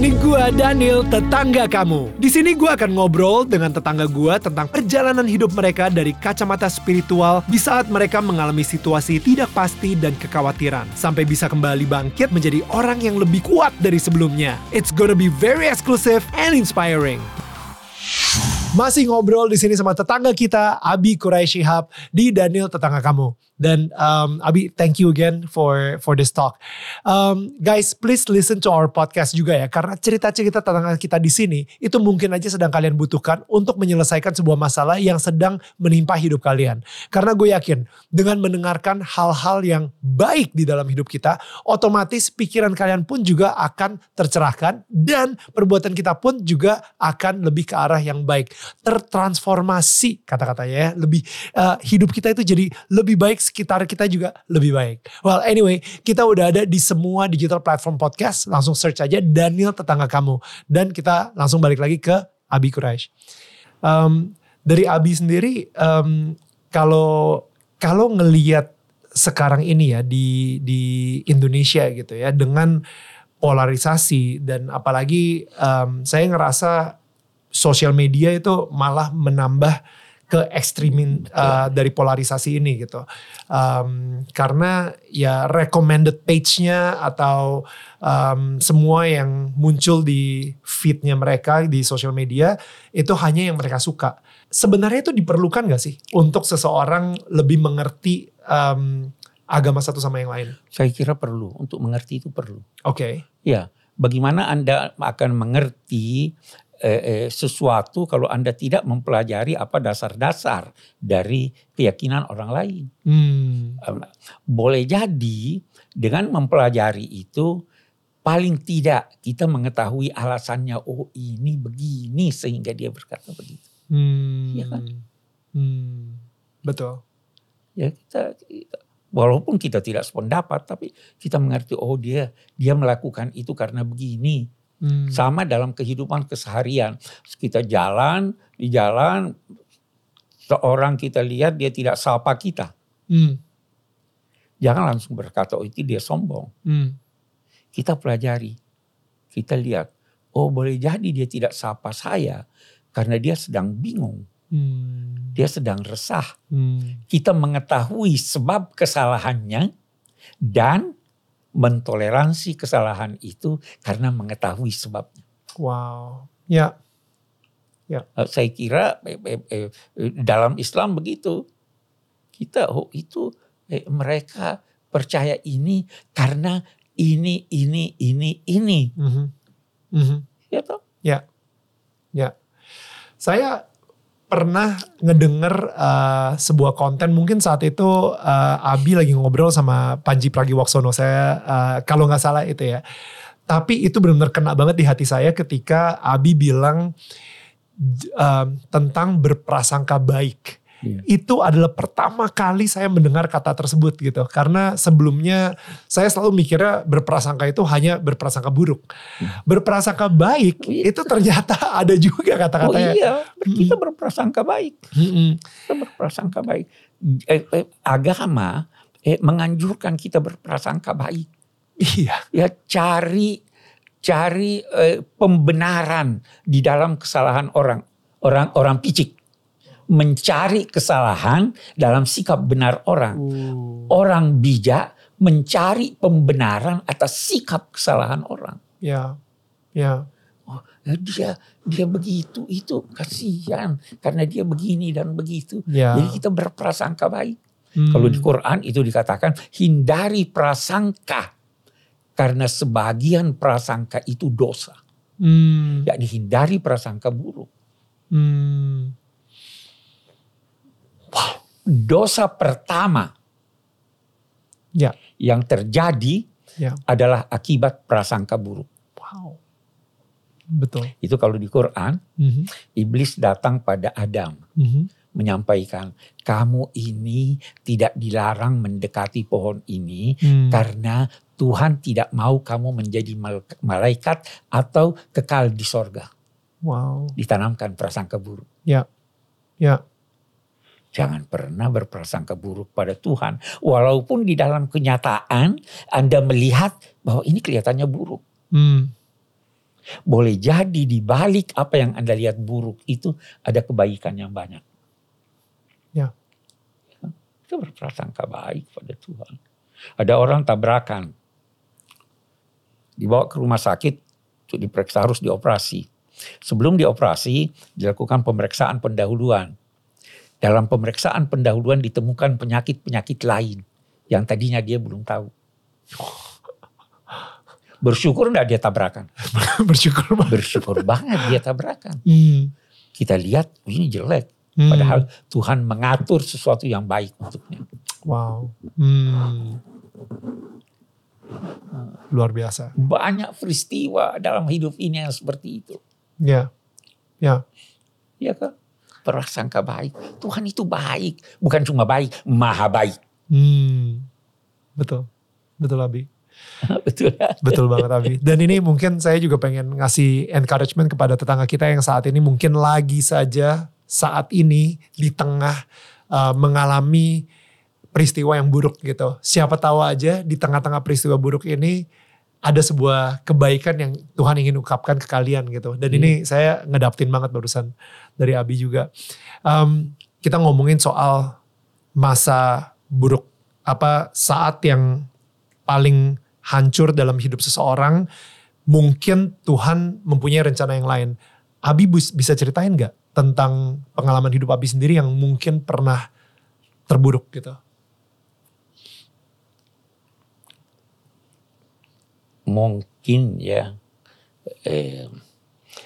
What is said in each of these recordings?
Ini gua Daniel, tetangga kamu. Di sini gua akan ngobrol dengan tetangga gua tentang perjalanan hidup mereka dari kacamata spiritual di saat mereka mengalami situasi tidak pasti dan kekhawatiran sampai bisa kembali bangkit menjadi orang yang lebih kuat dari sebelumnya. It's gonna be very exclusive and inspiring. Masih ngobrol di sini sama tetangga kita Abi Quraisy Shihab di Daniel tetangga kamu. Dan um, Abi, thank you again for for this talk. Um, guys, please listen to our podcast juga ya, karena cerita-cerita tetangga kita di sini itu mungkin aja sedang kalian butuhkan untuk menyelesaikan sebuah masalah yang sedang menimpa hidup kalian. Karena gue yakin dengan mendengarkan hal-hal yang baik di dalam hidup kita, otomatis pikiran kalian pun juga akan tercerahkan dan perbuatan kita pun juga akan lebih ke arah yang baik, tertransformasi kata-katanya ya, lebih uh, hidup kita itu jadi lebih baik sekitar kita juga lebih baik. Well anyway, kita udah ada di semua digital platform podcast. Langsung search aja Daniel Tetangga Kamu. Dan kita langsung balik lagi ke Abi Quraisy. Um, dari Abi sendiri, um, kalau kalau ngeliat sekarang ini ya di di Indonesia gitu ya dengan polarisasi dan apalagi um, saya ngerasa sosial media itu malah menambah ke ekstremin uh, dari polarisasi ini gitu. Um, karena ya recommended page-nya atau um, semua yang muncul di feed-nya mereka di sosial media itu hanya yang mereka suka. Sebenarnya itu diperlukan gak sih untuk seseorang lebih mengerti um, agama satu sama yang lain? Saya kira perlu, untuk mengerti itu perlu. Oke. Okay. Ya, bagaimana Anda akan mengerti eh, eh, sesuatu kalau Anda tidak mempelajari apa dasar-dasar dari keyakinan orang lain. Hmm. Boleh jadi dengan mempelajari itu paling tidak kita mengetahui alasannya oh ini begini sehingga dia berkata begitu. Hmm. Ya kan? Hmm. Betul. Ya kita, kita walaupun kita tidak sependapat tapi kita mengerti oh dia dia melakukan itu karena begini Hmm. Sama dalam kehidupan keseharian. Kita jalan, di jalan, seorang kita lihat dia tidak sapa kita. Hmm. Jangan langsung berkata, oh itu dia sombong. Hmm. Kita pelajari, kita lihat, oh boleh jadi dia tidak sapa saya karena dia sedang bingung. Hmm. Dia sedang resah. Hmm. Kita mengetahui sebab kesalahannya dan mentoleransi kesalahan itu karena mengetahui sebabnya. Wow. Ya. Ya. Eh, saya kira eh, eh, eh, dalam Islam begitu. Kita oh itu eh, mereka percaya ini karena ini ini ini ini. Mm -hmm. Mm -hmm. Ya toh? Ya. Ya. Saya pernah ngedenger uh, sebuah konten mungkin saat itu uh, Abi lagi ngobrol sama Panji Pragiwaksono. Saya uh, kalau nggak salah itu ya. Tapi itu benar-benar kena banget di hati saya ketika Abi bilang uh, tentang berprasangka baik Yeah. Itu adalah pertama kali saya mendengar kata tersebut gitu. Karena sebelumnya saya selalu mikirnya berprasangka itu hanya berprasangka buruk. Yeah. Berprasangka baik oh, iya. itu ternyata ada juga kata-katanya. Oh iya, kita berprasangka baik. Hmm. Kita berprasangka baik. Eh, eh, agama eh, menganjurkan kita berprasangka baik. Iya. Ya cari cari eh, pembenaran di dalam kesalahan orang orang orang picik mencari kesalahan dalam sikap benar orang. Uh. Orang bijak mencari pembenaran atas sikap kesalahan orang. Ya, ya. Oh, dia dia begitu itu kasihan karena dia begini dan begitu. Ya. Jadi kita berprasangka baik. Hmm. Kalau di Quran itu dikatakan hindari prasangka karena sebagian prasangka itu dosa. Hmm. Ya dihindari prasangka buruk. Hmm dosa pertama ya. yang terjadi ya. adalah akibat prasangka buruk. Wow. Betul. Itu kalau di Quran, mm -hmm. iblis datang pada Adam. Mm -hmm. Menyampaikan, kamu ini tidak dilarang mendekati pohon ini mm. karena Tuhan tidak mau kamu menjadi malaikat atau kekal di sorga. Wow. Ditanamkan prasangka buruk. Ya, ya. Jangan pernah berprasangka buruk pada Tuhan. Walaupun di dalam kenyataan Anda melihat bahwa ini kelihatannya buruk. Hmm. Boleh jadi di balik apa yang Anda lihat buruk itu ada kebaikan yang banyak. Ya. Kita berprasangka baik pada Tuhan. Ada orang tabrakan. Dibawa ke rumah sakit untuk diperiksa harus dioperasi. Sebelum dioperasi dilakukan pemeriksaan pendahuluan. Dalam pemeriksaan pendahuluan ditemukan penyakit-penyakit lain yang tadinya dia belum tahu. Bersyukur enggak dia tabrakan? Bersyukur banget. Bersyukur banget dia tabrakan. Hmm. Kita lihat "Oh, ini jelek. Hmm. Padahal Tuhan mengatur sesuatu yang baik untuknya. Wow. Hmm. Luar biasa. Banyak peristiwa dalam hidup ini yang seperti itu. Ya. Ya. Ya kan? Prasangka baik. Tuhan itu baik. Bukan cuma baik, maha baik. Hmm. Betul. Betul Abi. Betul? Betul banget Abi. Dan ini mungkin saya juga pengen ngasih encouragement kepada tetangga kita yang saat ini mungkin lagi saja saat ini di tengah uh, mengalami peristiwa yang buruk gitu. Siapa tahu aja di tengah-tengah peristiwa buruk ini ada sebuah kebaikan yang Tuhan ingin ungkapkan ke kalian gitu. Dan ini saya ngedaptin banget barusan dari Abi juga. Um, kita ngomongin soal masa buruk apa saat yang paling hancur dalam hidup seseorang, mungkin Tuhan mempunyai rencana yang lain. Abi bisa ceritain nggak tentang pengalaman hidup Abi sendiri yang mungkin pernah terburuk gitu? Mungkin ya. Eh,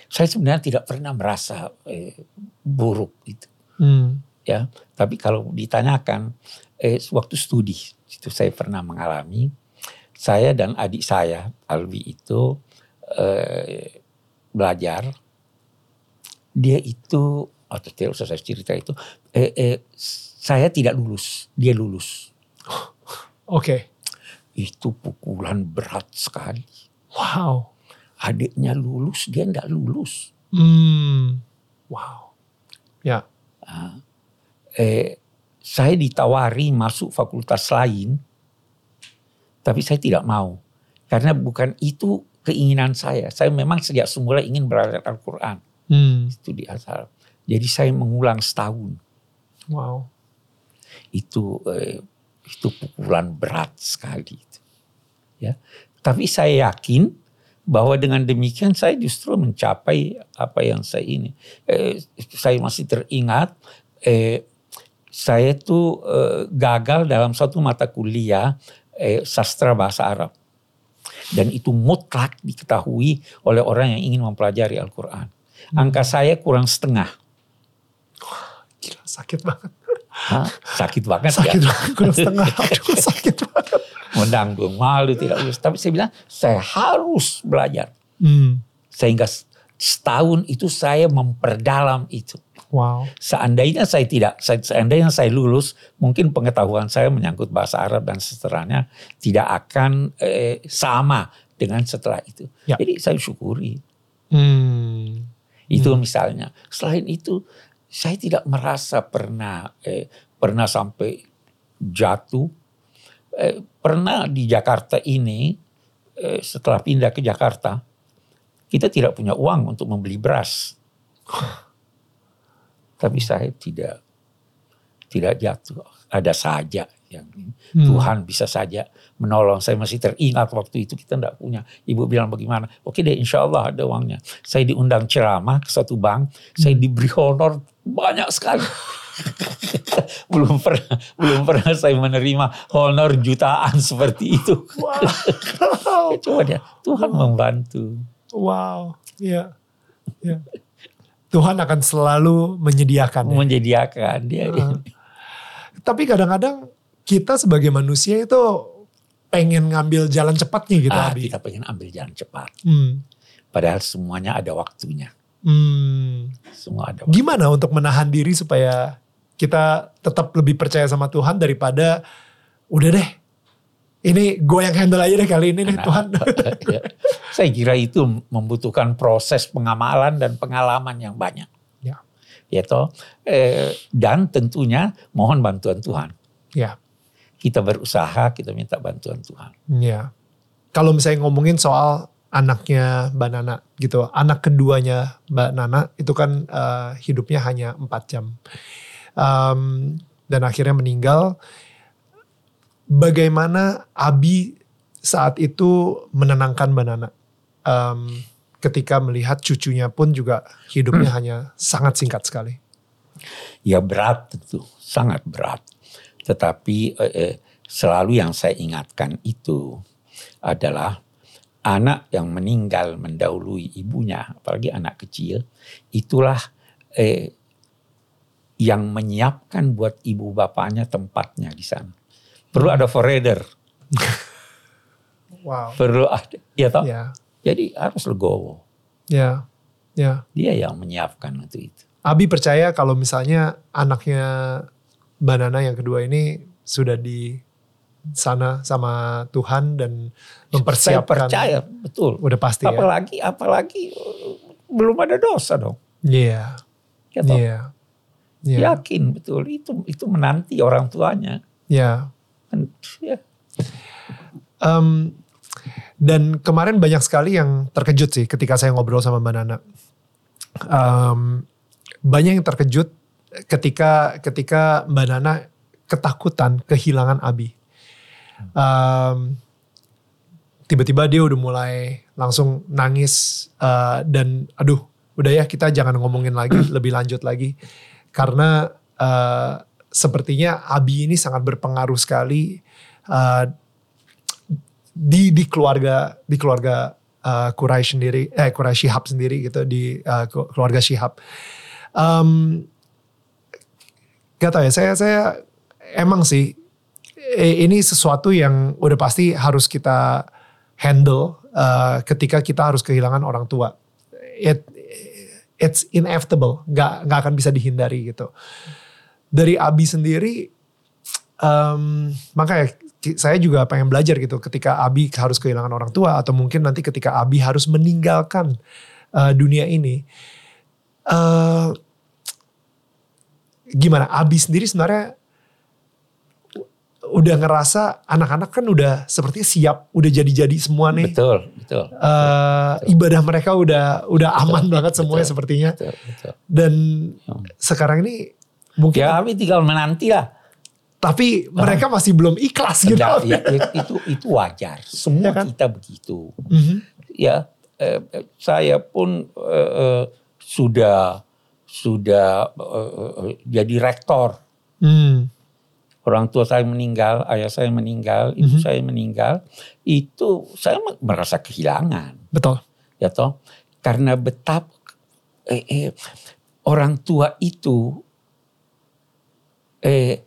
saya sebenarnya tidak pernah merasa eh, buruk itu. Hmm. ya. Tapi kalau ditanyakan eh, waktu studi itu saya pernah mengalami saya dan adik saya Alwi itu eh, belajar dia itu atau tidak usah saya cerita itu eh, eh, saya tidak lulus dia lulus Oke. Itu pukulan berat sekali Wow. adiknya lulus dia tidak lulus Hmm. Wow. Ya. eh, saya ditawari masuk fakultas lain, tapi saya tidak mau. Karena bukan itu keinginan saya. Saya memang sejak semula ingin belajar Al-Quran. Hmm. Itu di asal. Jadi saya mengulang setahun. Wow. Itu eh, itu pukulan berat sekali. Ya. Tapi saya yakin bahwa dengan demikian saya justru mencapai apa yang saya ini. Eh, saya masih teringat eh, saya tuh eh, gagal dalam satu mata kuliah eh, sastra bahasa Arab. Dan itu mutlak diketahui oleh orang yang ingin mempelajari Al-Quran. Angka saya kurang setengah. Gila sakit banget. Hah? Sakit banget Sakit ya. banget. Kurang setengah. Aduh sakit banget. Menanggung malu tidak lulus. Tapi saya bilang saya harus belajar. Hmm. Sehingga setahun itu saya memperdalam itu. Wow. Seandainya saya tidak, seandainya saya lulus, mungkin pengetahuan saya menyangkut bahasa Arab dan seterusnya tidak akan eh, sama dengan setelah itu. Ya. Jadi saya syukuri. Hmm. Itu misalnya. Selain itu, saya tidak merasa pernah eh, pernah sampai jatuh. Eh, pernah di Jakarta ini eh, setelah pindah ke Jakarta, kita tidak punya uang untuk membeli beras. Tapi saya tidak tidak jatuh. Ada saja yang Hmm. Tuhan bisa saja menolong. Saya masih teringat waktu itu kita tidak punya. Ibu bilang bagaimana? Oke deh insya Allah ada uangnya. Saya diundang ceramah ke satu bank. Saya diberi honor banyak sekali. belum pernah belum pernah saya menerima honor jutaan seperti itu. Wow. Coba dia Tuhan membantu. Wow. Iya. Iya. Tuhan akan selalu menyediakan. ya. Menyediakan dia. Heeh. Tapi kadang-kadang kita sebagai manusia itu pengen ngambil jalan cepatnya gitu Ah, Abi. kita pengen ambil jalan cepat. Hmm. Padahal semuanya ada waktunya. Hmm. Ada waktu. Gimana untuk menahan diri supaya kita tetap lebih percaya sama Tuhan daripada udah deh ini gue yang handle aja deh kali ini deh Nah, Tuhan. ya. Saya kira itu membutuhkan proses pengamalan dan pengalaman yang banyak. Ya. Ya toh. Eh, dan tentunya mohon bantuan Tuhan. ya, Kita berusaha, kita minta bantuan Tuhan. ya. Kalau misalnya ngomongin soal anaknya Mbak Nana gitu. Anak keduanya Mbak Nana itu kan uh, hidupnya hanya empat jam. Um, dan akhirnya meninggal. Bagaimana Abi saat itu menenangkan Mbak Nana? Um, ketika melihat cucunya pun juga hidupnya hmm. hanya sangat singkat sekali. Ya berat tentu, sangat berat. Tetapi eh, eh, selalu yang saya ingatkan itu adalah anak yang meninggal mendahului ibunya, apalagi anak kecil, itulah eh, yang menyiapkan buat ibu bapaknya tempatnya di sana. Perlu ada forader. Wow. Perlu ada, ya toh? Ya. Jadi harus legowo. Ya, ya. Dia yang menyiapkan itu itu. Abi percaya kalau misalnya anaknya Banana yang kedua ini sudah di sana sama Tuhan dan mempersiapkan. Saya percaya, betul. Udah pasti apalagi, ya. Apalagi belum ada dosa dong. Iya. Yeah. Iya. Yeah. Yeah. Yakin betul itu itu menanti orang tuanya. Iya. Yeah. Um, dan kemarin banyak sekali yang terkejut sih ketika saya ngobrol sama Mbak Nana. Um, banyak yang terkejut ketika ketika Mbak Nana ketakutan kehilangan Abi. Um, tiba-tiba dia udah mulai langsung nangis uh, dan aduh udah ya kita jangan ngomongin lagi lebih lanjut lagi karena uh, sepertinya Abi ini sangat berpengaruh sekali uh, di di keluarga di keluarga uh, Quraisy sendiri eh Quraisy Shihab sendiri gitu di uh, keluarga Shihab. Um, gak tau ya saya saya emang sih ini sesuatu yang udah pasti harus kita handle uh, ketika kita harus kehilangan orang tua. It it's inevitable, nggak nggak akan bisa dihindari gitu. Dari Abi sendiri, um, makanya saya juga pengen belajar gitu ketika Abi harus kehilangan orang tua atau mungkin nanti ketika Abi harus meninggalkan uh, dunia ini. Uh, gimana Abi sendiri sebenarnya udah ngerasa anak-anak kan udah seperti siap, udah jadi-jadi semua nih. Betul, betul. Uh, betul. Ibadah mereka udah udah betul, aman banget semuanya betul, sepertinya. Betul, betul. Dan hmm. sekarang ini mungkin ya kami tinggal menanti lah. Tapi mereka masih belum ikhlas gitu. Ya, ya, itu itu wajar. Semua ya kan? kita begitu. Mm -hmm. Ya, eh, saya pun eh, eh, sudah sudah uh, jadi rektor. Hmm. Orang tua saya meninggal, ayah saya meninggal, ibu mm -hmm. saya meninggal, itu saya merasa kehilangan. Betul. Ya toh, karena betapa eh, eh, orang tua itu eh,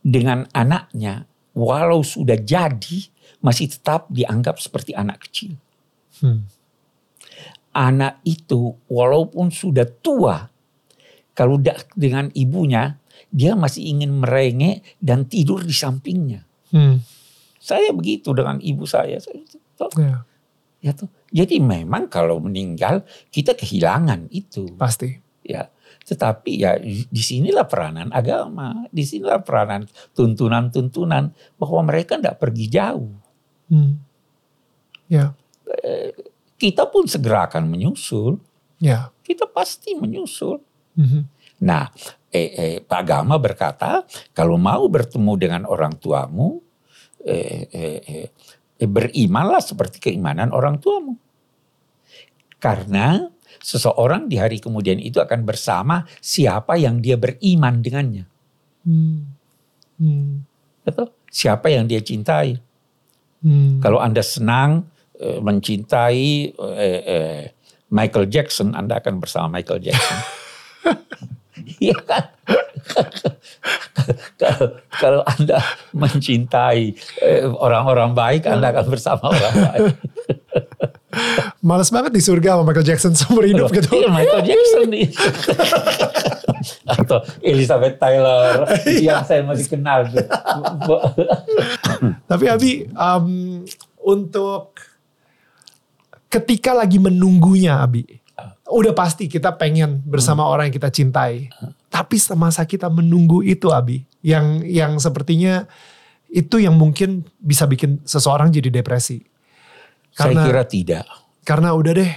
dengan anaknya, walau sudah jadi, masih tetap dianggap seperti anak kecil. Hmm. Anak itu walaupun sudah tua, kalau dengan ibunya, dia masih ingin merengek dan tidur di sampingnya. Hmm. Saya begitu dengan ibu saya. Toh, ya. ya tuh. Jadi memang kalau meninggal kita kehilangan itu. Pasti. Ya. Tetapi ya di sinilah peranan agama, di sinilah peranan tuntunan-tuntunan bahwa mereka tidak pergi jauh. Hmm. Ya. Eh, kita pun segera akan menyusul. Ya. Kita pasti menyusul. Mm-hmm. Nah, eh, eh, agama berkata kalau mau bertemu dengan orang tuamu, eh, eh, eh, berimanlah seperti keimanan orang tuamu. Karena seseorang di hari kemudian itu akan bersama siapa yang dia beriman dengannya. Hmm. Hmm. Betul? Siapa yang dia cintai. Hmm. Kalau Anda senang eh, mencintai eh, eh, Michael Jackson, Anda akan bersama Michael Jackson. Iya kan? kalau, Anda mencintai eh, orang-orang baik, Anda akan bersama orang baik. Males banget di surga sama Michael Jackson seumur hidup gitu. Iya Michael Jackson nih. Atau Elizabeth Taylor yang saya masih kenal. Tapi Abi, um, untuk ketika lagi menunggunya Abi, udah pasti kita pengen bersama hmm. orang yang kita cintai. Hmm. Tapi semasa kita menunggu itu Abi, yang yang sepertinya itu yang mungkin bisa bikin seseorang jadi depresi. Karena, Saya kira tidak. karena udah deh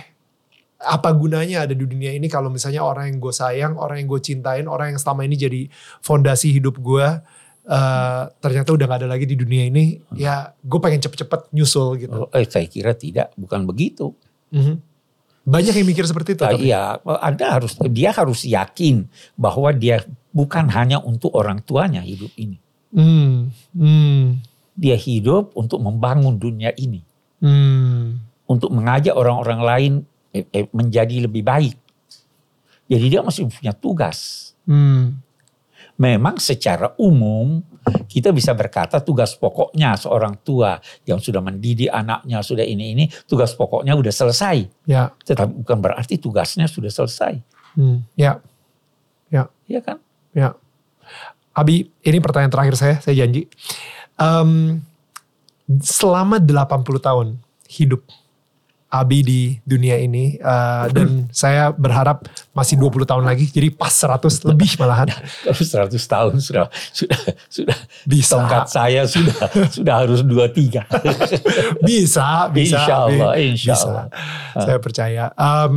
apa gunanya ada di dunia ini kalau misalnya orang yang gue sayang, orang yang gue cintain, orang yang selama ini jadi fondasi hidup gue, uh, ternyata udah gak ada lagi di dunia ini, ya gue pengen cepet-cepet nyusul gitu. Oh, eh, saya kira tidak, bukan begitu. Mhm. Banyak yang mikir seperti itu. Tapi- iya, Anda harus dia harus yakin bahwa dia bukan hanya untuk orang tuanya hidup ini. Hmm, hmm, Dia hidup untuk membangun dunia ini, hmm, untuk mengajak orang-orang lain eh, eh, menjadi lebih baik. Jadi dia masih punya tugas. hmm. Memang secara umum kita bisa berkata tugas pokoknya seorang tua yang sudah mendidik anaknya sudah ini ini tugas pokoknya udah selesai. Ya, Tetapi bukan berarti tugasnya sudah selesai, hmm, ya, ya kan? ya. Abi, ini pertanyaan terakhir saya, saya janji. Em, selama 80 tahun hidup Abi di dunia ini eh, dan saya berharap masih 20 tahun lagi jadi pas 100 lebih malahan Kalau 100 tahun sudah sudah sudah bisa tongkat saya sudah sudah harus dua tiga. bisa bisa Insya Allah, Abi. insya Bisa. Allah. saya percaya Em,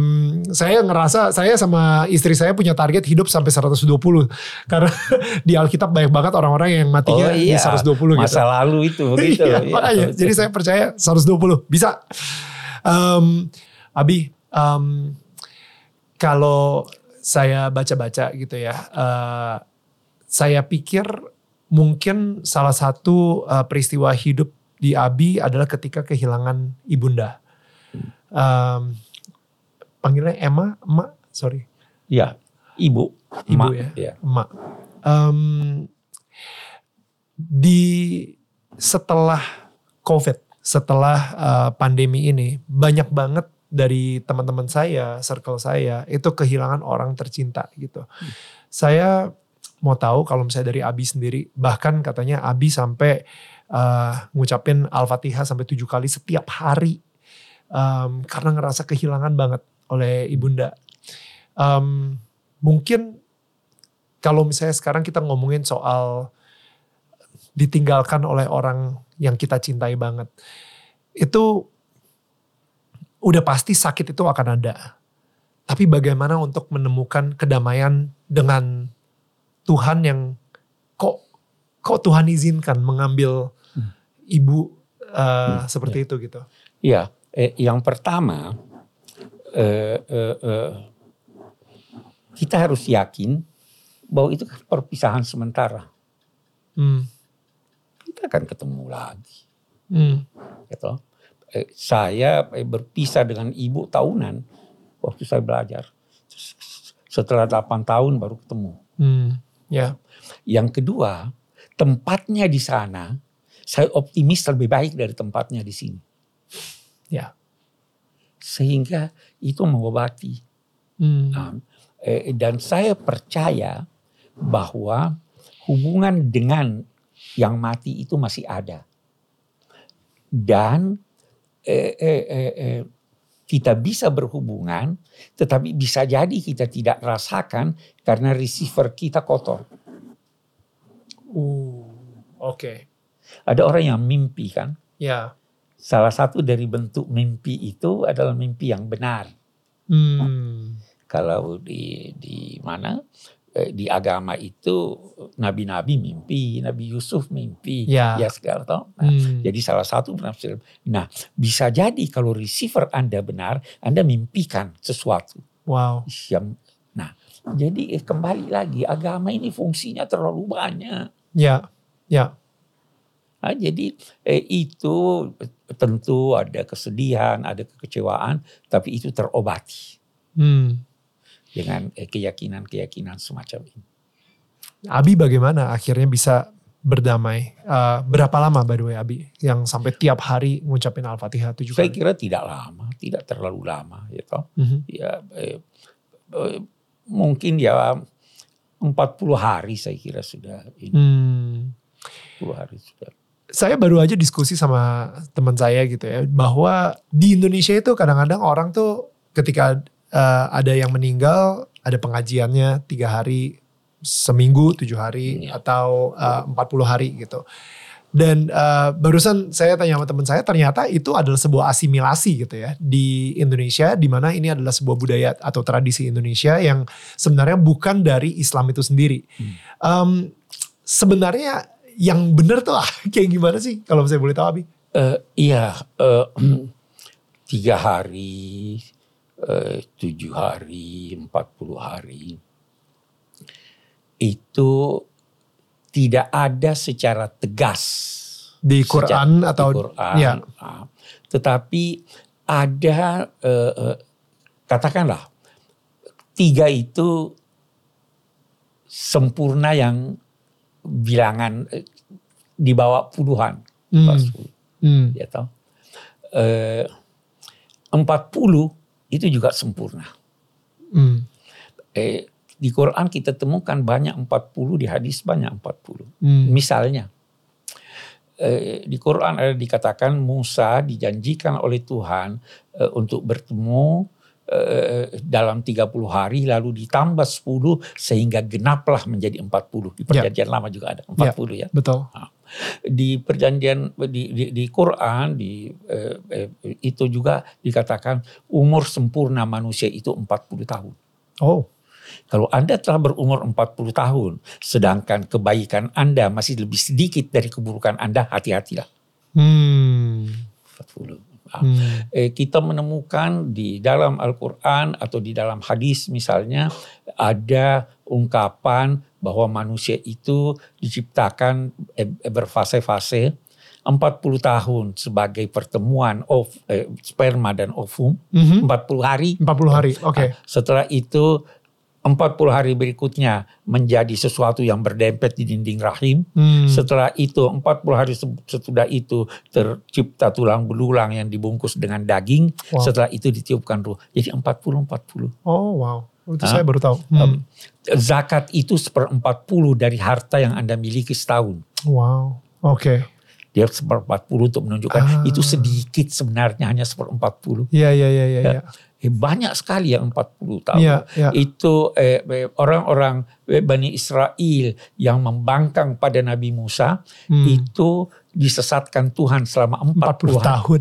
saya ngerasa saya sama istri saya punya target hidup sampai 120 karena di Alkitab banyak banget orang-orang yang matinya di 120 gitu Masa lalu itu begitu. Iya, Iya. makanya. Jadi saya percaya 120 bisa. Em, Abi, em, kalau saya baca-baca gitu ya, eh, saya pikir mungkin salah satu eh, peristiwa hidup di Abi adalah ketika kehilangan ibunda. Em, panggilnya Emma, emak, sorry, Ya, ibu, Ibu emak, ya? ya. emak. Em, di setelah COVID, setelah uh, pandemi ini, banyak banget dari teman-teman saya, circle saya, itu kehilangan orang tercinta gitu. Saya mau tahu kalau misalnya dari Abi sendiri, bahkan katanya Abi sampai uh, ngucapin Al-Fatihah sampai tujuh kali setiap hari. Um, karena ngerasa kehilangan banget oleh ibunda. Um, mungkin kalau misalnya sekarang kita ngomongin soal ditinggalkan oleh orang yang kita cintai banget. Itu udah pasti sakit itu akan ada. Tapi bagaimana untuk menemukan kedamaian dengan Tuhan yang kok kok Tuhan izinkan mengambil ibu uh, seperti itu gitu. Iya, eh, yang pertama eh, eh, eh, kita harus yakin bahwa itu kan perpisahan sementara. Hmm. Kita akan ketemu lagi. Hmm. Gitu. Eh, saya eh, berpisah dengan ibu tahunan waktu saya belajar. Setelah 8 tahun baru ketemu. Hmm. Ya. Yang kedua, tempatnya di sana, saya optimis lebih baik dari tempatnya di sini. Ya. Sehingga itu mengobati. Hmm. Nah, eh, dan saya percaya bahwa hubungan dengan yang mati itu masih ada. Dan eh, eh, eh, eh, kita bisa berhubungan, tetapi bisa jadi kita tidak rasakan karena receiver kita kotor. Uh. Oke. Ada orang yang mimpi kan, Ya. salah satu dari bentuk mimpi itu adalah mimpi yang benar. Hmm. Kalau di di mana di agama itu nabi-nabi mimpi, Nabi Yusuf mimpi, Ya. ya segala toh. Nah, Hmm. Jadi salah satu penafsir. Nah, bisa jadi kalau receiver Anda benar, Anda mimpikan sesuatu Wow. yang Nah, jadi eh, kembali lagi agama ini fungsinya terlalu banyak. Ya. Ya. Nah, jadi eh, itu tentu ada kesedihan, ada kekecewaan, tapi itu terobati Hmm. Dengan eh, keyakinan-keyakinan semacam ini. Abi bagaimana akhirnya bisa berdamai? Eh, berapa lama by the way Abi yang sampai tiap hari ngucapin Al-Fatihah tujuh Saya kali? kira tidak lama, tidak terlalu lama, gitu. Mhm. Ya, eh, eh, mungkin ya 40 hari saya kira sudah ini, Hmm. 40 hari sudah. Saya baru aja diskusi sama teman saya gitu ya bahwa di Indonesia itu kadang-kadang orang tuh ketika eh, ada yang meninggal ada pengajiannya tiga hari seminggu tujuh hari Iya. atau eh, 40 hari gitu. Dan uh, barusan saya tanya sama teman saya, ternyata itu adalah sebuah asimilasi gitu ya di Indonesia, di mana ini adalah sebuah budaya atau tradisi Indonesia yang sebenarnya bukan dari Islam itu sendiri. Hmm. Um, sebenarnya yang benar tuh lah kayak gimana sih kalau saya boleh tahu Abi? Uh, iya, uh, tiga hari, uh, tujuh hari, empat puluh hari itu tidak ada secara tegas di Quran secara, atau di Quran, ya. Ah. tetapi ada uh, uh, katakanlah tiga itu sempurna yang bilangan uh, di bawah puluhan, hmm. Hmm. ya tahu. Empat puluh itu juga sempurna. Hmm. Eh, di Quran kita temukan banyak 40, di hadis banyak 40. Hmm. Misalnya, eh, di Quran ada dikatakan Musa dijanjikan oleh Tuhan eh, untuk bertemu dalam 30 hari lalu ditambah 10 sehingga genaplah menjadi 40. Di perjanjian ya. lama juga ada 40 ya. ya. Betul. Nah, di perjanjian di, di, di Quran di eh, eh, itu juga dikatakan umur sempurna manusia itu 40 tahun. Oh. Kalau Anda telah berumur 40 tahun, sedangkan kebaikan Anda masih lebih sedikit dari keburukan Anda, hati-hatilah. Hmm. 40. Ah, hmm. Eh, kita menemukan di dalam Al-Quran atau di dalam hadis misalnya ada ungkapan bahwa manusia itu diciptakan eh, berfase-fase 40 tahun sebagai pertemuan of eh, sperma dan ovum, mm -hmm. 40 hari. 40 hari, oke. Okay. Setelah itu 40 hari berikutnya menjadi sesuatu yang berdempet di dinding rahim. Hmm. Setelah itu 40 hari sesudah itu tercipta tulang belulang yang dibungkus dengan daging. Wow. Setelah itu ditiupkan ruh. Jadi 40 40. Oh wow. Itu nah, saya baru tahu. Hmm. Zakat itu seperempat puluh dari harta yang Anda miliki setahun. Wow. Oke. Okay. Dia seperempat puluh untuk menunjukkan ah. itu sedikit sebenarnya hanya seperempat puluh. Iya iya iya iya. Ya eh, banyak sekali yang 40 tahun. Ya, ya. Itu eh, eh, orang-orang eh, Bani Israel yang membangkang pada Nabi Musa hmm. itu disesatkan Tuhan selama 40, 40 tahun.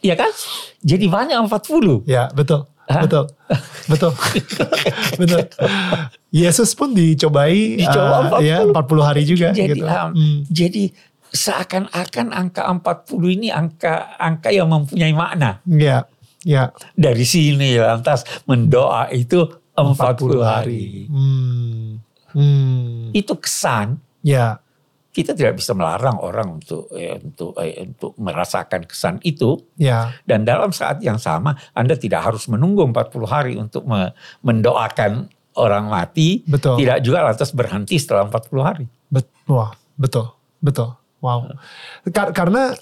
Iya kan? Jadi banyak 40. Ya, betul. Hah? Betul. Betul. Betul. Yesus pun dicobai Dicoba uh, 40. ya 40 hari juga jadi, gitu. Um, hmm. Jadi seakan-akan angka 40 ini angka angka yang mempunyai makna. Iya. Ya. Dari sini lantas mendoa itu 40, 40 hari. Hmm. Hmm. Itu kesan. Ya. Kita tidak bisa melarang orang untuk eh, untuk eh, untuk merasakan kesan itu. Ya. Dan dalam saat yang sama Anda tidak harus menunggu 40 hari untuk me mendoakan orang mati. Betul. Tidak juga lantas berhenti setelah 40 hari. Betul. Betul. Betul. Wow. Kar karena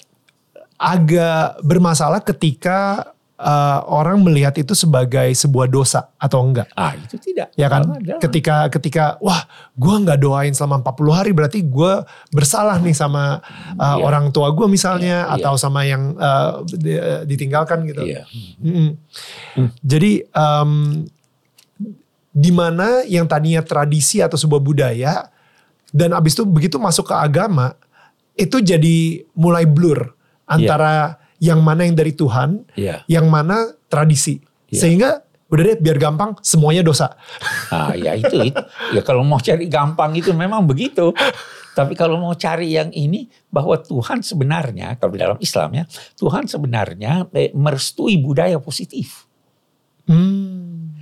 agak bermasalah ketika uh, orang melihat itu sebagai sebuah dosa atau enggak? Ah itu tidak. Ya kan? Jangan. Ketika ketika wah gue nggak doain selama 40 hari berarti gue bersalah nih sama uh, ya. orang tua gue misalnya ya, atau ya. sama yang uh, ditinggalkan gitu. Hmm. Hmm. Jadi um, di mana yang tadinya tradisi atau sebuah budaya dan abis itu begitu masuk ke agama itu jadi mulai blur antara ya yang mana yang dari Tuhan, yeah. yang mana tradisi. Yeah. Sehingga udah deh biar gampang semuanya dosa. Ah ya itu, itu. Ya kalau mau cari gampang itu memang begitu. Tapi kalau mau cari yang ini bahwa Tuhan sebenarnya kalau di dalam Islam ya Tuhan sebenarnya eh, merestui budaya positif. Hmm.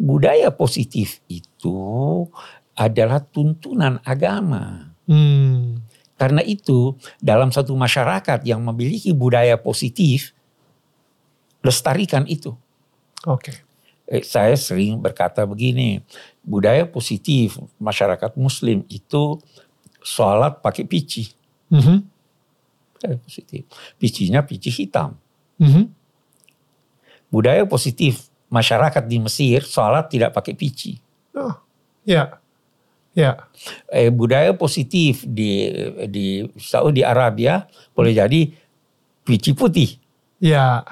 Budaya positif itu adalah tuntunan agama. Hmm. Karena itu dalam satu masyarakat yang memiliki budaya positif, lestarikan itu. Oke. Okay. Eh, saya sering berkata begini, budaya positif masyarakat Muslim itu sholat pakai pici. Mm -hmm. Budaya positif. Picinya pici hitam. Mm -hmm. Budaya positif masyarakat di Mesir sholat tidak pakai pici. Oh, ya. Ya. Eh, budaya positif di di Saudi Arabia boleh jadi pici putih. Ya.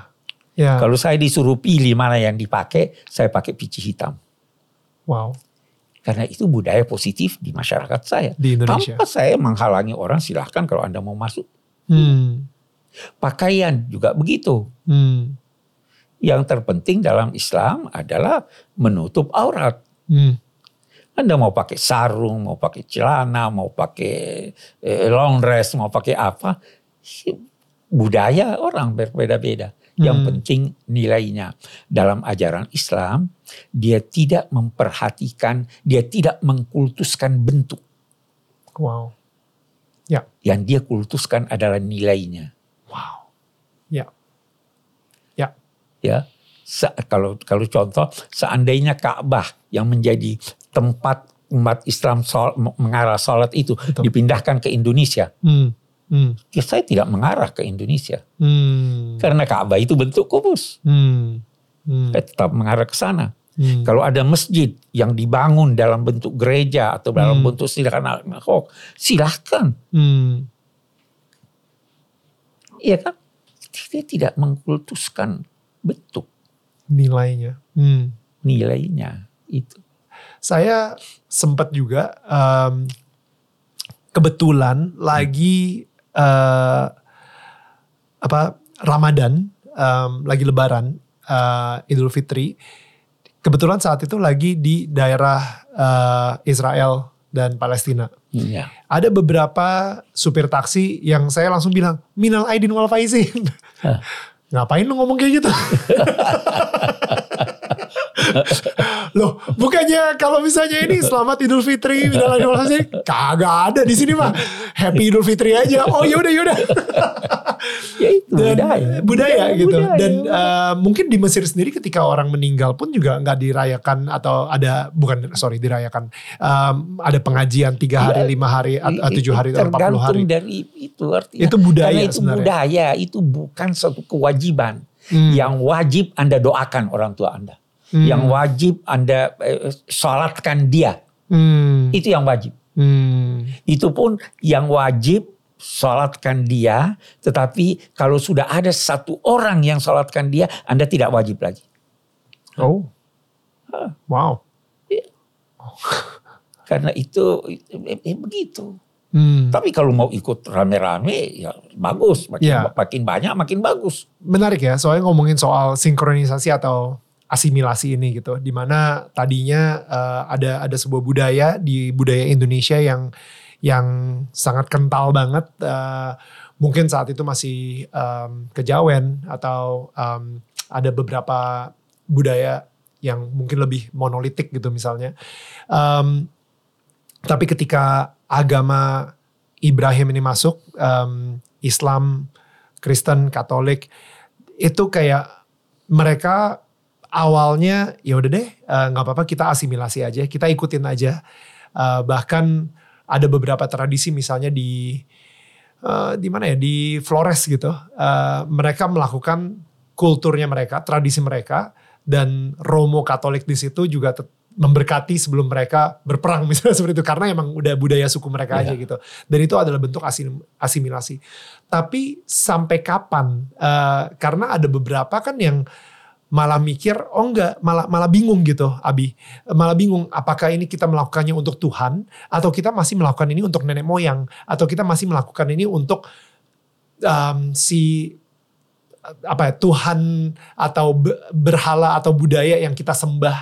Ya. Kalau saya disuruh pilih mana yang dipakai, saya pakai pici hitam. Wow. Karena itu budaya positif di masyarakat saya. Di Indonesia. Tanpa saya menghalangi orang silahkan kalau Anda mau masuk. Hmm. Pakaian juga begitu. Hmm. Yang terpenting dalam Islam adalah menutup aurat. Hmm. Anda mau pakai sarung, mau pakai celana, mau pakai eh, long dress, mau pakai apa. Budaya orang berbeda-beda. Yang Hmm. penting nilainya. Dalam ajaran Islam, dia tidak memperhatikan, dia tidak mengkultuskan bentuk. Wow. Yang dia kultuskan adalah nilainya. Wow. Ya. Ya, Se- kalau kalau contoh, seandainya Ka'bah yang menjadi tempat umat Islam sol, mengarah sholat itu Betul. dipindahkan ke Indonesia, Hmm. Hmm. ya saya tidak mengarah ke Indonesia Hmm. karena Ka'bah itu bentuk kubus. Hmm. Hmm. Saya tetap mengarah ke sana. Hmm. Kalau ada masjid yang dibangun dalam bentuk gereja atau dalam Hmm. bentuk silakan Ahok, silahkan. Hmm. Iya kan? Dia tidak mengkultuskan bentuk Nilainya. Hmm. nilainya itu. Saya sempat juga em, kebetulan lagi eh, apa Ramadan, em, lagi Lebaran, eh, Idul Fitri. Kebetulan saat itu lagi di daerah eh, Israel dan Palestina. Iya. Ada beberapa supir taksi yang saya langsung bilang minal aidin wal faizin. Hah. Ngapain lu ngomong kayak gitu? Loh, bukannya kalau misalnya ini selamat Idul Fitri, wal faizin, kagak ada di sini mah. Happy Idul Fitri aja. Oh yaudah yaudah. Ya itu Dan budaya. budaya, gitu. budaya. Dan uh, mungkin di Mesir sendiri ketika orang meninggal pun juga nggak dirayakan atau ada bukan sorry dirayakan um, ada pengajian tiga hari, Iya. lima hari, atau I- tujuh hari, atau empat puluh hari. dari itu artinya. Itu budaya Karena itu sebenarnya. budaya, itu bukan satu kewajiban. Hmm. Yang wajib Anda doakan orang tua Anda. Hmm. Yang wajib Anda eh, sholatkan dia. Hmm. Itu yang wajib. Hmm. Itu pun yang wajib sholatkan dia. Tetapi kalau sudah ada satu orang yang sholatkan dia, Anda tidak wajib lagi. Oh. Wow. Karena itu eh, eh, begitu. Hmm. Tapi kalau mau ikut rame-rame ya bagus. Makin, Ya. makin banyak makin bagus. Menarik ya, soalnya ngomongin soal sinkronisasi atau asimilasi ini gitu, di mana tadinya eh, ada ada sebuah budaya di budaya Indonesia yang yang sangat kental banget. eh, mungkin saat itu masih em, kejawen atau em, ada beberapa budaya yang mungkin lebih monolitik gitu misalnya. Em, tapi ketika agama Ibrahim ini masuk, em, Islam, Kristen, Katolik, itu kayak mereka awalnya ya udah deh eh, nggak apa-apa kita asimilasi aja, kita ikutin aja. Eh, bahkan ada beberapa tradisi misalnya di eh, di mana ya di Flores gitu, eh, mereka melakukan kulturnya mereka, tradisi mereka, dan Romo Katolik di situ juga memberkati sebelum mereka berperang misalnya seperti itu karena emang udah budaya suku mereka aja Iya. gitu dan itu adalah bentuk asim- asimilasi tapi sampai kapan Eh, karena ada beberapa kan yang malah mikir oh enggak malah malah bingung gitu Abi. Malah bingung apakah ini kita melakukannya untuk Tuhan atau kita masih melakukan ini untuk nenek moyang atau kita masih melakukan ini untuk um, si apa ya Tuhan atau be- berhala atau budaya yang kita sembah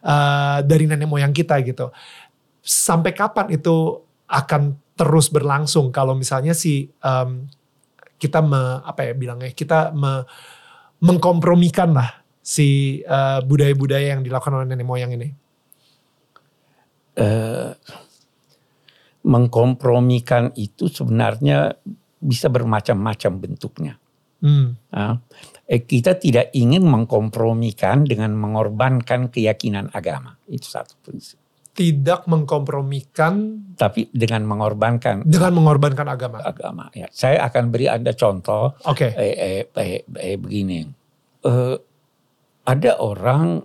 uh, dari nenek moyang kita gitu. Sampai kapan itu akan terus berlangsung? Kalau misalnya si um, kita me, apa ya bilangnya kita me- mengkompromikan lah si uh, budaya-budaya yang dilakukan oleh nenek moyang ini. eh, mengkompromikan itu sebenarnya bisa bermacam-macam bentuknya. Hmm. Eh, kita tidak ingin mengkompromikan dengan mengorbankan keyakinan agama. Itu satu prinsip. Tidak mengkompromikan Tapi dengan mengorbankan dengan mengorbankan agama. agama. Ya, saya akan beri anda contoh Oke. eh, eh, eh, eh, begini. Eh, ada orang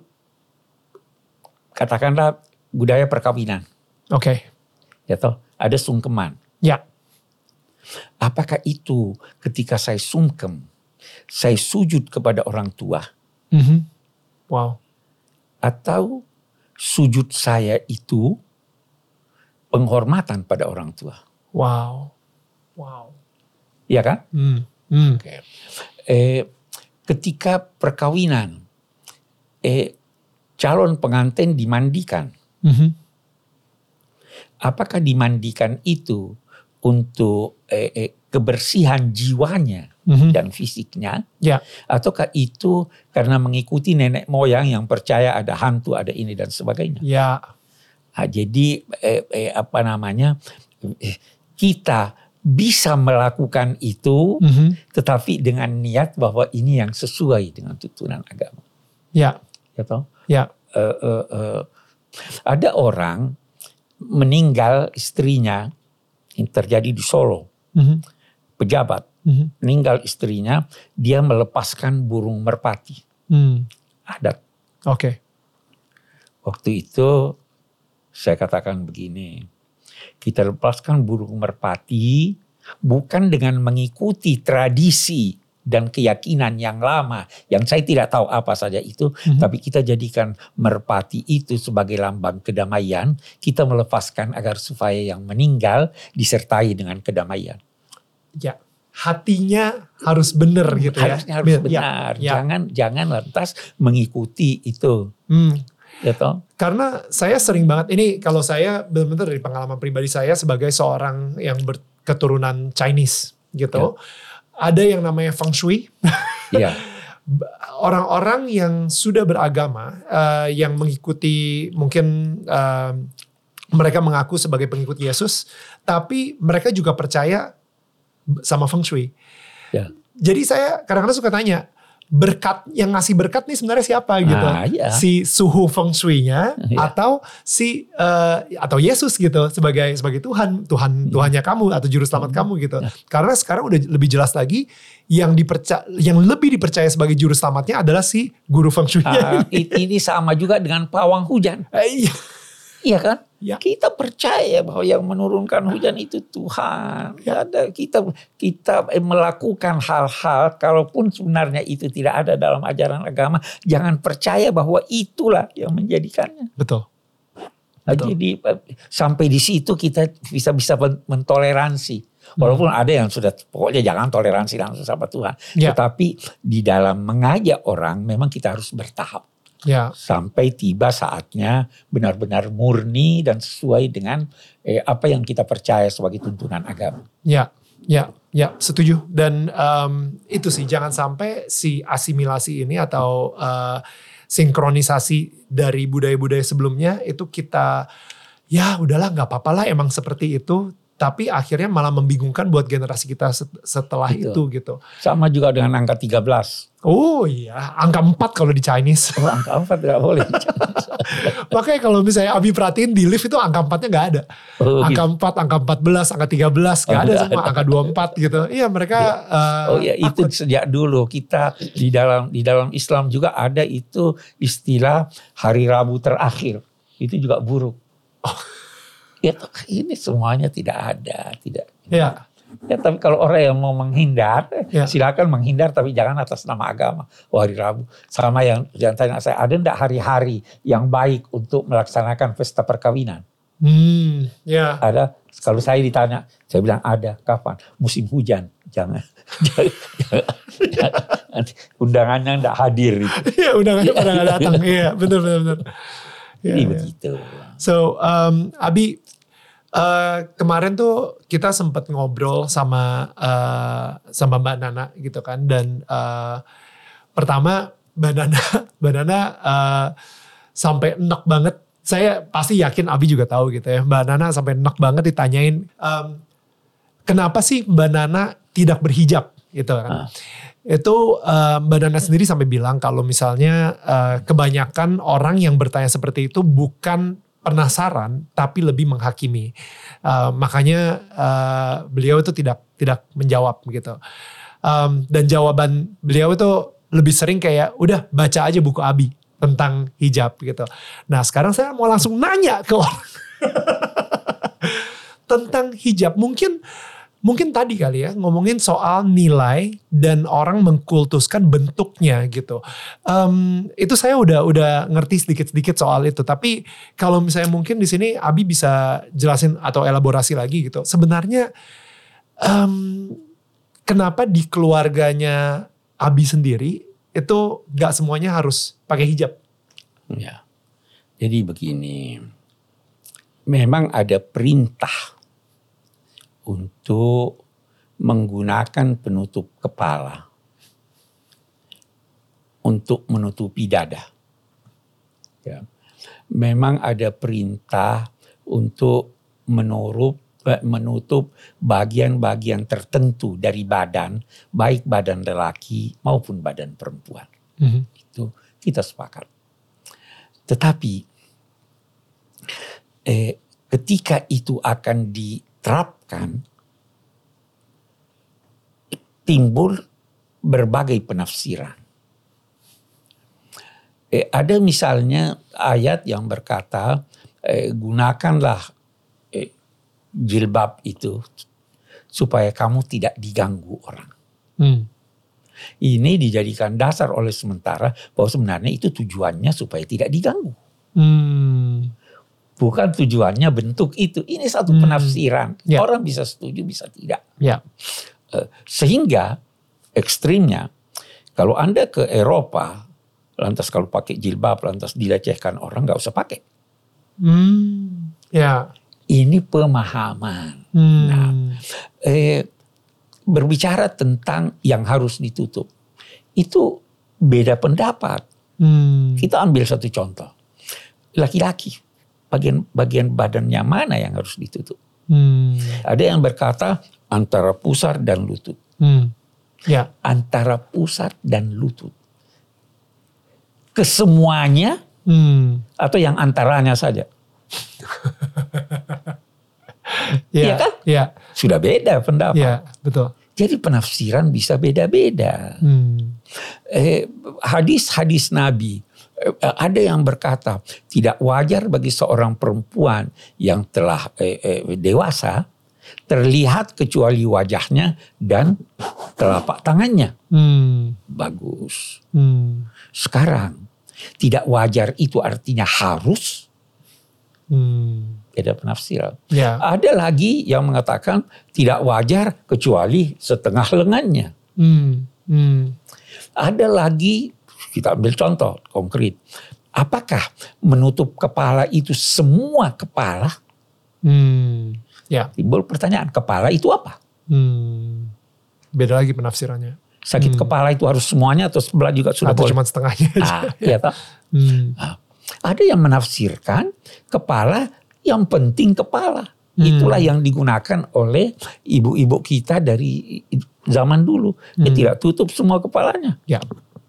katakanlah budaya perkawinan, Oke. ya toh, ada sungkeman. Ya. Apakah itu ketika saya sungkem, saya sujud kepada orang tua, Mhm. Wow. atau sujud saya itu penghormatan pada orang tua. Wow. Wow. Iya kan? Hmm. Hmm. Eh, ketika perkawinan, eh, calon pengantin dimandikan. Mhm. Apakah dimandikan itu untuk eh, eh, kebersihan jiwanya Mhm. dan fisiknya, Ya. ataukah itu karena mengikuti nenek moyang yang percaya ada hantu, ada ini dan sebagainya? Ya. Nah, jadi eh, eh, apa namanya eh, kita bisa melakukan itu, Mhm. tetapi dengan niat bahwa ini yang sesuai dengan tuntunan agama. Ya. Ya toh? Ya. Eh, eh, eh, ada orang meninggal istrinya yang terjadi di Solo, Mhm. pejabat Mhm. meninggal istrinya, dia melepaskan burung merpati Hmm. adat. Oke. Waktu itu saya katakan begini, kita lepaskan burung merpati bukan dengan mengikuti tradisi dan keyakinan yang lama yang saya tidak tahu apa saja itu, Mhm. tapi kita jadikan merpati itu sebagai lambang kedamaian, kita melepaskan agar supaya yang meninggal disertai dengan kedamaian. Ya. Hatinya harus benar gitu ya. Harusnya harus Ya, benar, ya. jangan jangan lantas mengikuti itu, Hmm. ya toh? Karena saya sering banget ini kalau saya benar-benar dari pengalaman pribadi saya sebagai seorang yang berketurunan Chinese gitu. Ada yang namanya feng shui. Iya. Orang-orang yang sudah beragama eh, yang mengikuti mungkin eh, mereka mengaku sebagai pengikut Yesus, tapi mereka juga percaya sama feng shui. Ya. Jadi saya kadang-kadang suka tanya, berkat yang ngasih berkat nih sebenarnya siapa gitu? Ah, iya. Si suhu feng shui-nya Iya. atau si eh, atau Yesus gitu sebagai sebagai Tuhan, Tuhan Tuhannya kamu atau juru selamat Hmm. kamu gitu. Karena sekarang udah lebih jelas lagi yang dipercaya yang lebih dipercaya sebagai juru selamatnya adalah si guru feng shui-nya. Ah, i- ini sama juga dengan pawang hujan. Eh, iya. Iya kan? Ya. Kita percaya bahwa yang menurunkan hujan itu Tuhan. Ya. Ada kita kita eh, melakukan hal-hal kalaupun sebenarnya itu tidak ada dalam ajaran agama, jangan percaya bahwa itulah yang menjadikannya. Betul. Nah, Betul. jadi eh, sampai di situ kita bisa bisa men- mentoleransi. Walaupun ada yang sudah pokoknya jangan toleransi langsung sama Tuhan. Ya. Tetapi di dalam mengajak orang memang kita harus bertahap Ya. sampai tiba saatnya benar-benar murni dan sesuai dengan eh, apa yang kita percaya sebagai tuntunan agama. Ya, ya, ya, setuju. Dan em, itu sih jangan sampai si asimilasi ini atau eh, sinkronisasi dari budaya-budaya sebelumnya itu kita ya udahlah nggak apa-apa lah emang seperti itu. Tapi akhirnya malah membingungkan buat generasi kita set- setelah Betul. itu gitu. Sama juga dengan angka 13. Oh iya, angka 4 kalau di Chinese. Oh, angka 4 tidak boleh. Makanya kalau misalnya Abi perhatiin di lift itu angka 4-nya nggak ada. Oh, angka gitu. 4, angka 14, angka 13 nggak Oh, ada semua angka 24 gitu. Iya mereka eh, Oh ya itu sejak dulu kita di dalam di dalam Islam juga ada itu istilah hari Rabu terakhir. Itu juga buruk. Ya ini semuanya tidak ada, tidak. ya Ya tapi kalau orang yang mau menghindar, Ya. silakan menghindar tapi jangan atas nama agama. Oh hari Rabu. Sama yang jangan tanya saya, ada enggak hari-hari yang baik untuk melaksanakan pesta perkawinan? Hmm, ya. Ada. Kalau saya ditanya, saya bilang ada. Kapan? Musim hujan. Jangan. jangan, jangan. Nanti undangannya enggak hadir. Itu. Iya, undangannya pada nggak datang. Iya, benar benar benar. Iya, Jadi iya. begitu. So, um, Abi, eh, kemarin tuh kita sempat ngobrol sama eh, sama Mbak Nana gitu kan, dan eh, pertama Mbak Nana, Mbak Nana eh, sampai enak banget. Saya pasti yakin Abi juga tahu gitu ya. Mbak Nana sampai enak banget ditanyain, em, kenapa sih Mbak Nana tidak berhijab gitu kan? Ah. Itu eh, Mbak Nana sendiri sampai bilang kalau misalnya eh, kebanyakan orang yang bertanya seperti itu bukan penasaran tapi lebih menghakimi. Eh, makanya eh, beliau itu tidak tidak menjawab gitu. Em, dan jawaban beliau itu lebih sering kayak udah baca aja buku Abi tentang hijab gitu. Nah sekarang saya mau langsung nanya ke orang tentang hijab. Mungkin mungkin tadi kali ya ngomongin soal nilai dan orang mengkultuskan bentuknya gitu. Um, itu saya udah udah ngerti sedikit-sedikit soal itu. Tapi kalau misalnya mungkin di sini Abi bisa jelasin atau elaborasi lagi gitu. Sebenarnya um, kenapa di keluarganya Abi sendiri itu nggak semuanya harus pakai hijab? Ya, jadi begini. Memang ada perintah untuk menggunakan penutup kepala untuk menutupi dada. Ya. Memang ada perintah untuk menurup, eh, menutup bagian-bagian tertentu dari badan, baik badan lelaki maupun badan perempuan. Mm -hmm. Itu kita sepakat. Tetapi eh, ketika itu akan diterapkan, timbul berbagai penafsiran. Eh, ada misalnya ayat yang berkata, eh, gunakanlah eh, jilbab itu supaya kamu tidak diganggu orang. Hmm. Ini dijadikan dasar oleh sementara bahwa sebenarnya itu tujuannya supaya tidak diganggu. Hmm. Bukan tujuannya bentuk itu. Ini satu hmm. penafsiran. Yeah. Orang bisa setuju, bisa tidak. Yeah. Eh, sehingga ekstrimnya kalau Anda ke Eropa lantas kalau pakai jilbab lantas dilecehkan orang nggak usah pakai. Hmm, ya. Ini pemahaman. Hmm. Nah, eh, berbicara tentang yang harus ditutup itu beda pendapat. Hmm. Kita ambil satu contoh, laki-laki bagian bagian badannya mana yang harus ditutup? Hmm. Ada yang berkata antara pusar dan lutut. Hmm. Ya. Antara pusat dan lutut. Kesemuanya hmm. atau yang antaranya saja. Iya ya kan? Ya. Sudah beda pendapat. Ya, betul. Jadi penafsiran bisa beda-beda. Hmm. Eh, hadis-hadis Nabi ada yang berkata tidak wajar bagi seorang perempuan yang telah eh, eh, dewasa terlihat kecuali wajahnya dan telapak tangannya. Hmm. Bagus. Hmm. Sekarang tidak wajar itu artinya harus. Hmm. Beda penafsiran. Ya. Ada lagi yang mengatakan tidak wajar kecuali setengah lengannya. Hmm. Hmm. Ada lagi kita ambil contoh konkret. Apakah menutup kepala itu semua kepala? Hmm. Ya. Timbul pertanyaan, kepala itu apa? Hmm. Beda lagi penafsirannya. Sakit hmm. kepala itu harus semuanya atau sebelah juga sudah atau boleh? cuma setengahnya aja. Ah, ya toh? Hmm. Nah, ada yang menafsirkan kepala yang penting kepala. Hmm. Itulah yang digunakan oleh ibu-ibu kita dari zaman dulu. Dia hmm. tidak tutup semua kepalanya. Ya.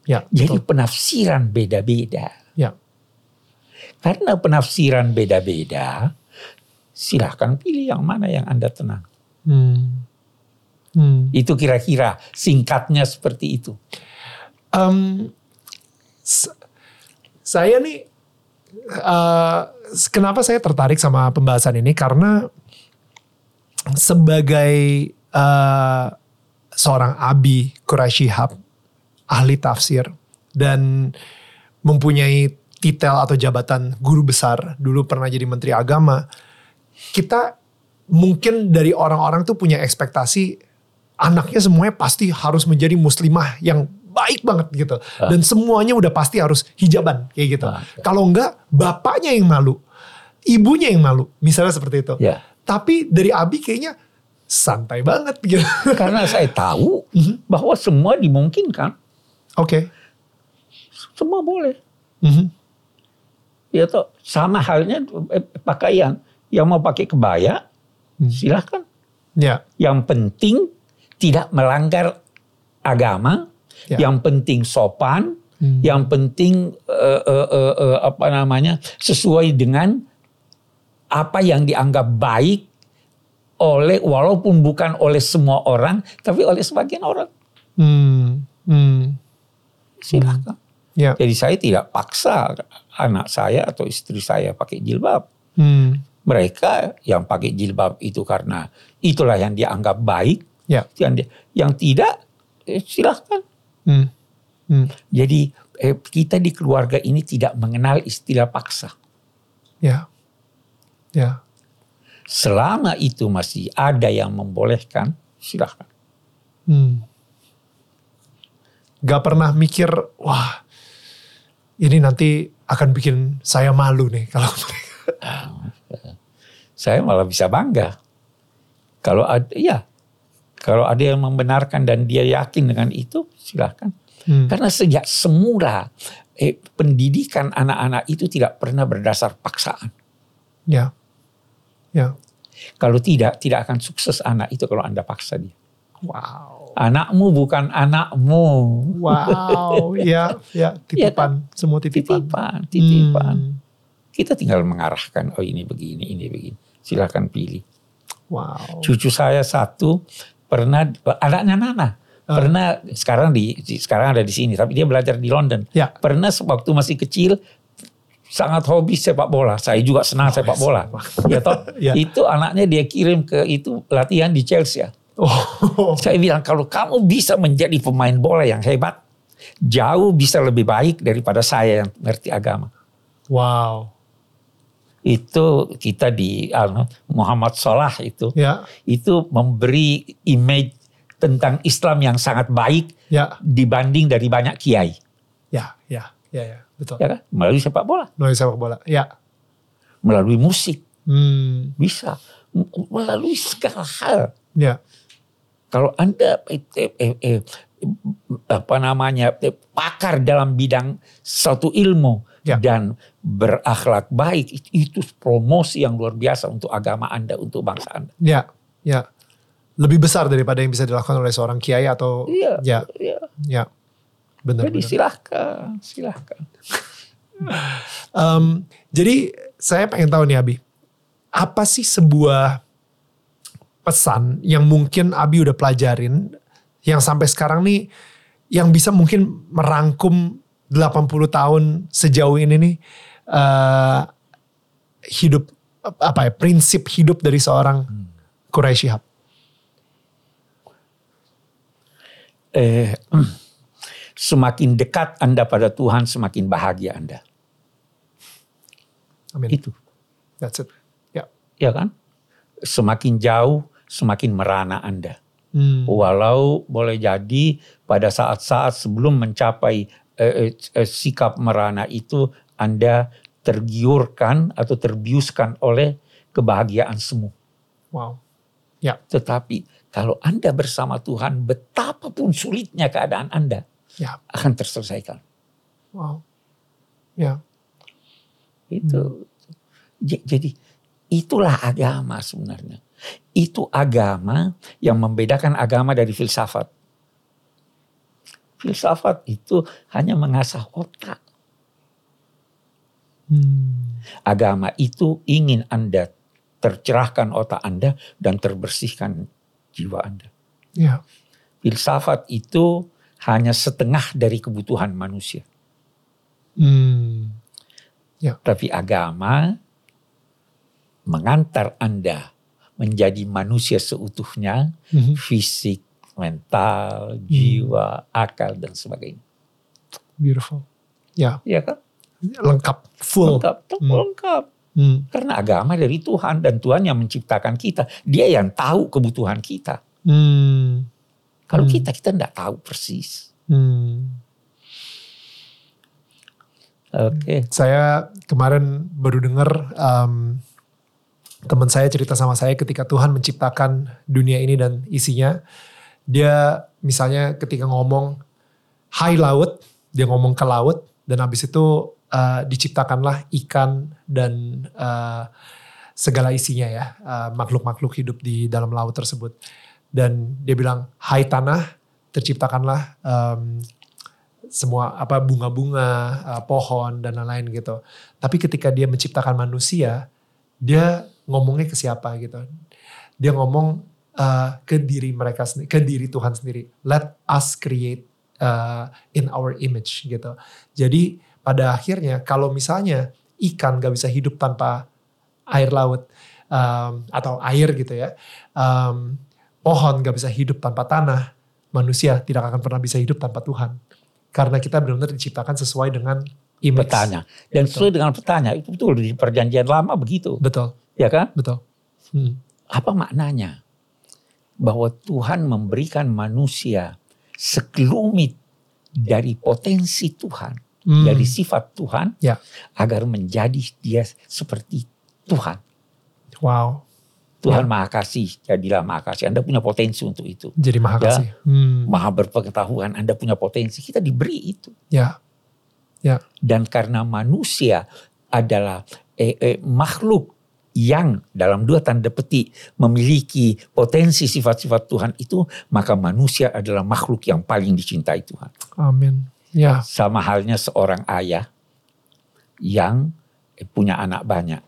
Ya, Jadi penafsiran beda-beda. Ya. Karena penafsiran beda-beda, silahkan pilih yang mana yang Anda tenang. Hmm. Hmm. Itu kira-kira singkatnya seperti itu. Um, saya nih, uh, kenapa saya tertarik sama pembahasan ini karena sebagai uh, seorang abi Quraisyhab, ahli tafsir dan mempunyai titel atau jabatan guru besar, dulu pernah jadi menteri agama kita mungkin dari orang-orang tuh punya ekspektasi anaknya semuanya pasti harus menjadi muslimah yang baik banget gitu. Ah. Dan semuanya udah pasti harus hijaban kayak gitu. Ah, okay. Kalau enggak bapaknya yang malu, ibunya yang malu, misalnya seperti itu. Yeah. Tapi dari Abi kayaknya santai banget gitu. Karena saya tahu mhm. bahwa semua dimungkinkan. Oke. Okay. Semua boleh. Mm -hmm. Ya toh sama halnya eh, pakaian yang mau pakai kebaya, hmm. silahkan. Ya. Yang penting tidak melanggar agama, ya. yang penting sopan, hmm. yang penting uh, uh, uh, uh, apa namanya sesuai dengan apa yang dianggap baik oleh walaupun bukan oleh semua orang, tapi oleh sebagian orang. Hmm. Hmm. Silahkan. Hmm. Ya. Jadi saya tidak paksa anak saya atau istri saya pakai jilbab. Hmm Mereka yang pakai jilbab itu karena itulah yang dianggap baik. Ya. Yang, yang tidak eh, silahkan. Hmm. Hmm. Jadi eh, kita di keluarga ini tidak mengenal istilah paksa. Ya. Ya. Selama itu masih ada yang membolehkan, silahkan. Hmm. Gak pernah mikir, wah ini nanti akan bikin saya malu nih kalau Saya malah bisa bangga. Kalau ada, ya, kalau ada yang membenarkan dan dia yakin dengan itu, silahkan. Hmm. Karena sejak semula eh, pendidikan anak-anak itu tidak pernah berdasar paksaan. Ya. Ya. Kalau tidak, tidak akan sukses anak itu kalau anda paksa dia. Wow. Anakmu bukan anakmu. Wow. ya, ya titipan, semua titipan. Titipan, titipan. Hmm. Kita tinggal mengarahkan, oh ini begini, ini begini. Silahkan pilih. Wow. Cucu saya satu pernah anaknya Nana Ah. pernah sekarang di di- sekarang ada di sini tapi dia belajar di London. Ya. Pernah waktu masih kecil sangat hobi sepak bola. Saya juga senang sepak bola. Ya toh, Ya. itu anaknya dia kirim ke itu latihan di Chelsea. Oh. Saya bilang kalau kamu bisa menjadi pemain bola yang hebat, jauh bisa lebih baik daripada saya yang ngerti agama. Wow. Itu kita di anu, Muhammad Salah itu Ya. itu memberi image tentang Islam yang sangat baik Ya. dibanding dari banyak kiai, Ya. Ya. Ya. Ya. Betul. ya kan? Melalui sepak bola, Melalui sepak bola. Ya. melalui musik Hmm. bisa, melalui segala hal. Ya. Kalau anda eh, eh, eh, eh, apa namanya eh, pakar dalam bidang suatu ilmu Ya. dan berakhlak baik itu, itu promosi yang luar biasa untuk agama anda, untuk bangsa anda. Ya. Ya. Lebih besar daripada yang bisa dilakukan oleh seorang kiai atau Iya, ya. iya. Ya. Benar. Jadi benar. silahkan, silahkan. Em, jadi saya pengen tahu nih Abi, apa sih sebuah pesan yang mungkin Abi udah pelajarin yang sampai sekarang nih yang bisa mungkin merangkum 80 tahun sejauh ini nih eh, hidup apa ya prinsip hidup dari seorang Quraisy Shihab. eh, semakin dekat Anda pada Tuhan, semakin bahagia Anda. Amin. Itu, That's it. Ya. ya kan? Semakin jauh, semakin merana Anda. Hmm. Walau boleh jadi pada saat-saat sebelum mencapai eh, eh, eh, sikap merana itu, Anda tergiurkan atau terbiuskan oleh kebahagiaan semu. Wow. Ya. Tetapi kalau Anda bersama Tuhan, betapapun sulitnya keadaan Anda Ya. akan terselesaikan. Wow. Ya. Itu. J- Jadi itulah agama sebenarnya. Itu agama yang membedakan agama dari filsafat. Filsafat itu hanya mengasah otak. Hmm. Agama itu ingin Anda tercerahkan otak Anda dan terbersihkan jiwa Anda. Ya. Filsafat itu hanya setengah dari kebutuhan manusia. Hmm. Tapi agama mengantar Anda menjadi manusia seutuhnya, Mhm. fisik, mental, jiwa, akal dan sebagainya. Beautiful. Ya. Iya kan? Lengkap. Full. Lengkap, Hmm. lengkap. Hmm. Karena agama dari Tuhan dan Tuhan yang menciptakan kita. Dia yang tahu kebutuhan kita. Hmm. Kalau Hmm. kita, kita tidak tahu persis. Hmm. Oke. Saya kemarin baru dengar um, teman saya cerita sama saya ketika Tuhan menciptakan dunia ini dan isinya. Dia misalnya ketika ngomong hai laut, dia ngomong ke laut dan habis itu uh, diciptakanlah ikan dan uh, segala isinya ya, uh, makhluk-makhluk hidup di dalam laut tersebut. Dan dia bilang, hai tanah, terciptakanlah um, semua apa bunga-bunga, uh, pohon dan lain-lain gitu. Tapi ketika dia menciptakan manusia, dia ngomongnya ke siapa gitu. Dia ngomong uh, ke diri mereka sendiri, ke diri Tuhan sendiri. Let us create uh, in our image gitu. Jadi pada akhirnya kalau misalnya ikan gak bisa hidup tanpa air laut um, atau air gitu ya. Um, pohon gak bisa hidup tanpa tanah, manusia tidak akan pernah bisa hidup tanpa Tuhan. Karena kita benar-benar diciptakan sesuai dengan image. Petanya. Dan sesuai dengan petanya. Itu betul di perjanjian lama begitu. Betul. Ya kan? Betul. Hmm. Apa maknanya? Bahwa Tuhan memberikan manusia sekelumit dari potensi Tuhan. Hmm. Dari sifat Tuhan. Ya. Agar menjadi dia seperti Tuhan. Wow. Tuhan Ya. maha kasih, jadilah maha kasih. Anda punya potensi untuk itu. Jadi maha Ya. kasih. Hmm. Maha berpengetahuan, Anda punya potensi. Kita diberi itu. Ya. Ya. Dan karena manusia adalah eh, eh, makhluk yang dalam dua tanda petik memiliki potensi sifat-sifat Tuhan itu, maka manusia adalah makhluk yang paling dicintai Tuhan. Amin. Ya. Sama halnya seorang ayah yang punya anak banyak.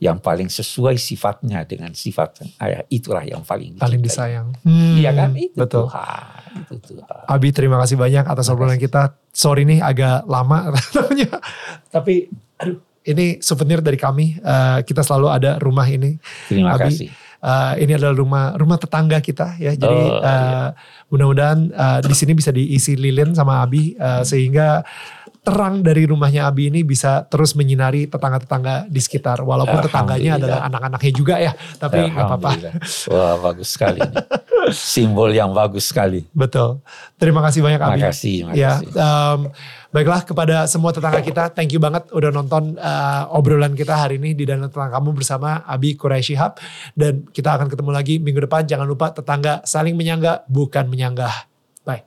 Yang paling sesuai sifatnya dengan sifat ayah. Itulah yang paling dicintai. Paling disayang. Hmm. Iya kan? Itu Betul. Tuhan. Itu Tuhan. Abi terima kasih banyak atas obrolan kita. Sorry nih agak lama. Tapi aduh ini souvenir dari kami. Eh, kita selalu ada rumah ini. Terima Abi, kasih. Eh, ini adalah rumah rumah tetangga kita ya. Jadi Oh, iya. mudah-mudahan eh, di sini bisa diisi lilin sama Abi eh, sehingga terang dari rumahnya Abi ini bisa terus menyinari tetangga-tetangga di sekitar. Walaupun tetangganya adalah anak-anaknya juga ya. Tapi nggak apa-apa. Wah bagus sekali. Simbol yang bagus sekali. Betul. Terima kasih banyak Abi. Makasih, Ya, makasih. em, baiklah kepada semua tetangga kita, thank you banget udah nonton eh, obrolan kita hari ini di Danau Tetangga Kamu bersama Abi Quraisy Shihab. Dan kita akan ketemu lagi minggu depan. Jangan lupa tetangga saling menyangga, bukan menyanggah. Bye.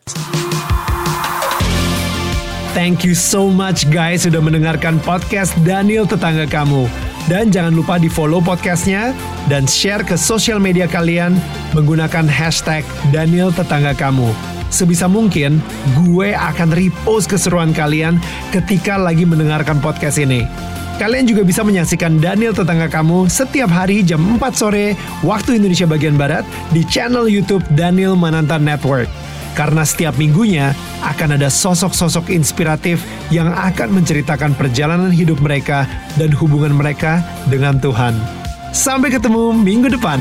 Thank you so much guys sudah mendengarkan podcast Daniel Tetangga Kamu. Dan jangan lupa di follow podcastnya dan share ke sosial media kalian menggunakan hashtag Daniel Tetangga Kamu. Sebisa mungkin gue akan repost keseruan kalian ketika lagi mendengarkan podcast ini. Kalian juga bisa menyaksikan Daniel Tetangga Kamu setiap hari jam 4 sore waktu Indonesia bagian Barat di channel YouTube Daniel Mananta Network. Karena setiap minggunya akan ada sosok-sosok inspiratif yang akan menceritakan perjalanan hidup mereka dan hubungan mereka dengan Tuhan. Sampai ketemu minggu depan.